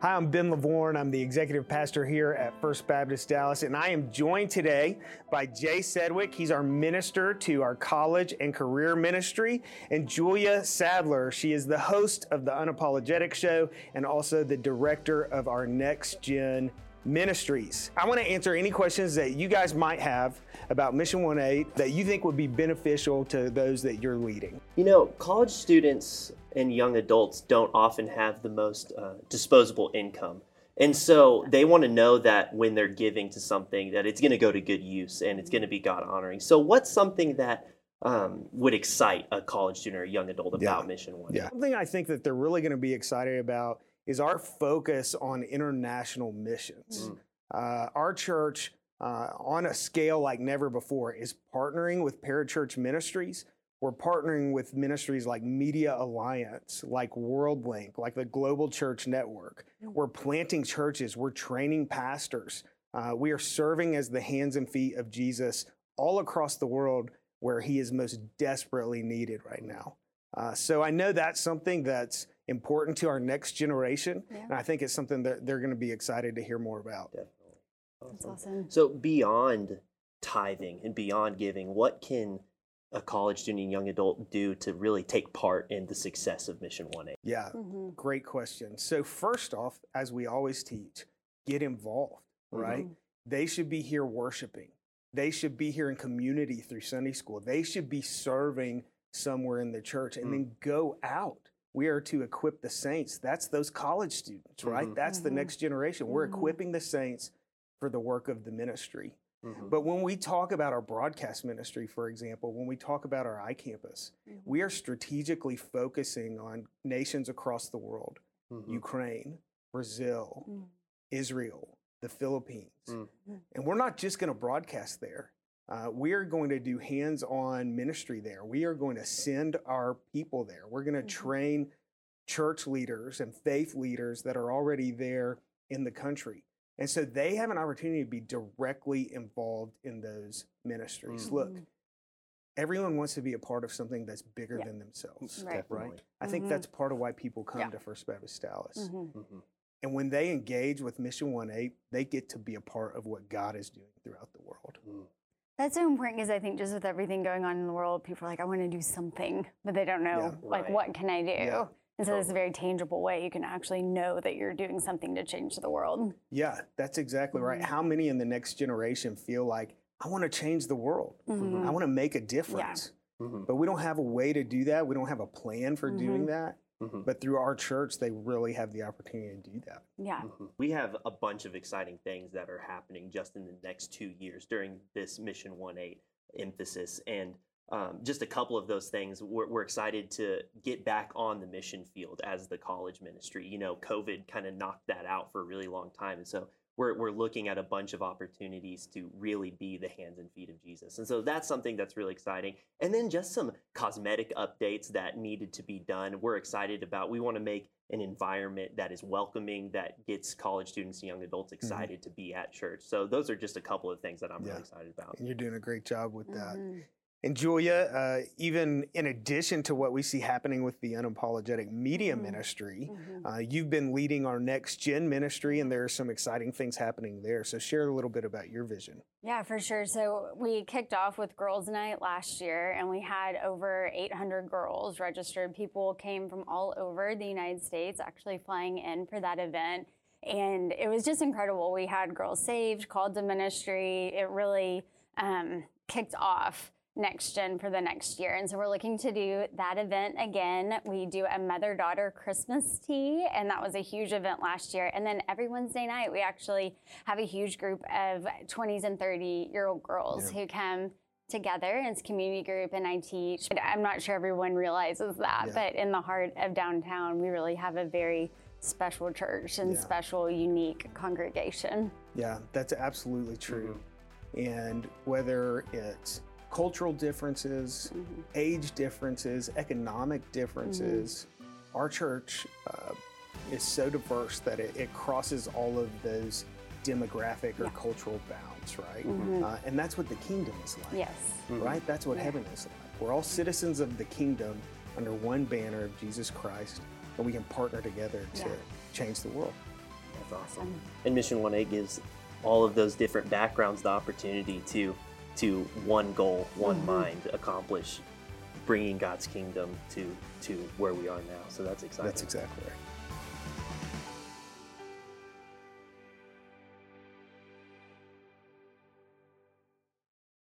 Hi, I'm Ben Lovvorn. I'm the executive pastor here at First Baptist Dallas, and I am joined today by Jay Sedwick. He's our minister to our college and career ministry, and Julia Sadler. She is the host of the Unapologetic Show and also the director of our Next Gen Ministries. I want to answer any questions that you guys might have about Mission 1-8 that you think would be beneficial to those that you're leading. You know, college students and young adults don't often have the most uh, disposable income. And so they want to know that when they're giving to something that it's going to go to good use and it's going to be God honoring. So what's something that um, would excite a college student or a young adult about Yeah. Mission One? Yeah. Something I think that they're really going to be excited about is our focus on international missions. Mm. Uh, our church, uh, on a scale like never before, is partnering with parachurch ministries. We're partnering with ministries like Media Alliance, like WorldLink, like the Global Church Network. We're planting churches, we're training pastors. Uh, we are serving as the hands and feet of Jesus all across the world where he is most desperately needed right now. Uh, so I know that's something that's important to our next generation, Yeah. and I think it's something that they're going to be excited to hear more about. Definitely. That's Awesome. awesome. So beyond tithing and beyond giving, what can a college student and young adult do to really take part in the success of Mission 1-8? Yeah, hmm great question. So first off, as we always teach, get involved, Mhm. right? They should be here worshiping. They should be here in community through Sunday school. They should be serving somewhere in the church and Mm. then go out. We are to equip the saints. That's those college students, right? Mhm. That's the Mhm. next generation. We're Mhm. equipping the saints for the work of the ministry. Mhm. But when we talk about our broadcast ministry, for example, when we talk about our iCampus, we are strategically focusing on nations across the world. Ukraine, Brazil, Mm. Israel, the Philippines. Mm. And we're not just going to broadcast there. Uh, we are going to do hands on ministry there. We are going to send our people there. We're going to Mhm. train church leaders and faith leaders that are already there in the country. And so they have an opportunity to be directly involved in those ministries. Look, Mhm. everyone wants to be a part of something that's bigger Yeah. than themselves. Right. Definitely. I think Mhm. that's part of why people come Yeah. to First Baptist Dallas. Mhm. Mhm. And when they engage with Mission 1 8, they get to be a part of what God is doing throughout the world. Mm. That's so important because I think just with everything going on in the world, people are like, I want to do something, but they don't know, Yeah. like, Right. what can I do? Yeah. And so this is a very tangible way you can actually know that you're doing something to change the world. Yeah, that's exactly right. Mhm. How many in the next generation feel like, I want to change the world? Mhm. I want to make a difference. Mhm. But we don't have a way to do that. We don't have a plan for doing Mhm. that. Mhm. But through our church, they really have the opportunity to do that. Yeah. Mhm. We have a bunch of exciting things that are happening just in the next two years during this Mission 1 8 emphasis. And um, just a couple of those things, we're, we're excited to get back on the mission field as the college ministry. You know, COVID kind of knocked that out for a really long time. And so we're, we're looking at a bunch of opportunities to really be the hands and feet of Jesus. And so that's something that's really exciting. And then just some cosmetic updates that needed to be done. We're excited about. We want to make an environment that is welcoming, that gets college students and young adults mm-hmm. excited to be at church. So those are just a couple of things that I'm Yeah. really excited about. And you're doing a great job with that. Mm-hmm. And Julia, uh, even in addition to what we see happening with the unapologetic media Mhm. ministry, Mhm. uh, you've been leading our next gen ministry, and there are some exciting things happening there. So share a little bit about your vision. Yeah, for sure. So we kicked off with Girls Night last year, and we had over 800 girls registered. People came from all over the United States, actually flying in for that event. And it was just incredible. We had girls saved, called to ministry. It really um, kicked off Next Gen for the next year. And so we're looking to do that event again. We do a mother daughter Christmas tea, and that was a huge event last year. And then every Wednesday night, we actually have a huge group of 20s and 30 year old girls Yeah. who come together. It's community group, and I teach. And I'm not sure everyone realizes that, Yeah. but in the heart of downtown, we really have a very special church and Yeah. special, unique congregation. Yeah, that's absolutely true. Mm-hmm. And whether it's cultural differences, Mhm. age differences, economic differences, our church uh, is so diverse that it, it crosses all of those demographic or Yeah. cultural bounds, right? Mhm. Uh, and that's what the kingdom is like, Yes. right? That's what Yeah. heaven is like. We're all citizens of the kingdom under one banner of Jesus Christ, and we can partner together to Yeah. change the world. That's awesome. And Mission 1-8 gives all of those different backgrounds the opportunity to to one goal, one Mhm. mind accomplish bringing God's kingdom to to where we are now. So that's exciting. That's exactly right.